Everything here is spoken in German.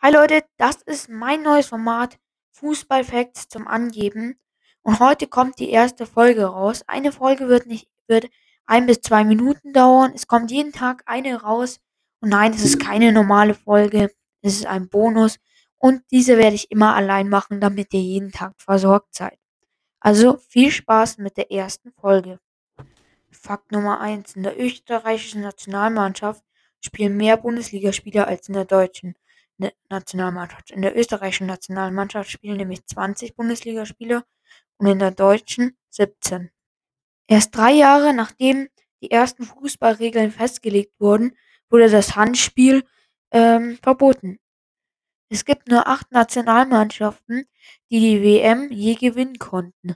Hi Leute, das ist mein neues Format Fußball-Facts zum Angeben. Und heute kommt die erste Folge raus. Eine Folge wird nicht, wird ein bis zwei Minuten dauern. Es kommt jeden Tag eine raus. Und nein, es ist keine normale Folge. Es ist ein Bonus. Und diese werde ich immer allein machen, damit ihr jeden Tag versorgt seid. Also viel Spaß mit der ersten Folge. Fakt Nummer eins: In der österreichischen Nationalmannschaft spielen mehr Bundesligaspieler als in der deutschen. Ne-, Nationalmannschaft. In der österreichischen Nationalmannschaft spielen nämlich 20 Bundesligaspieler und in der deutschen 17. Erst drei Jahre nachdem die ersten Fußballregeln festgelegt wurden, wurde das Handspiel ähm, verboten. Es gibt nur acht Nationalmannschaften, die die WM je gewinnen konnten.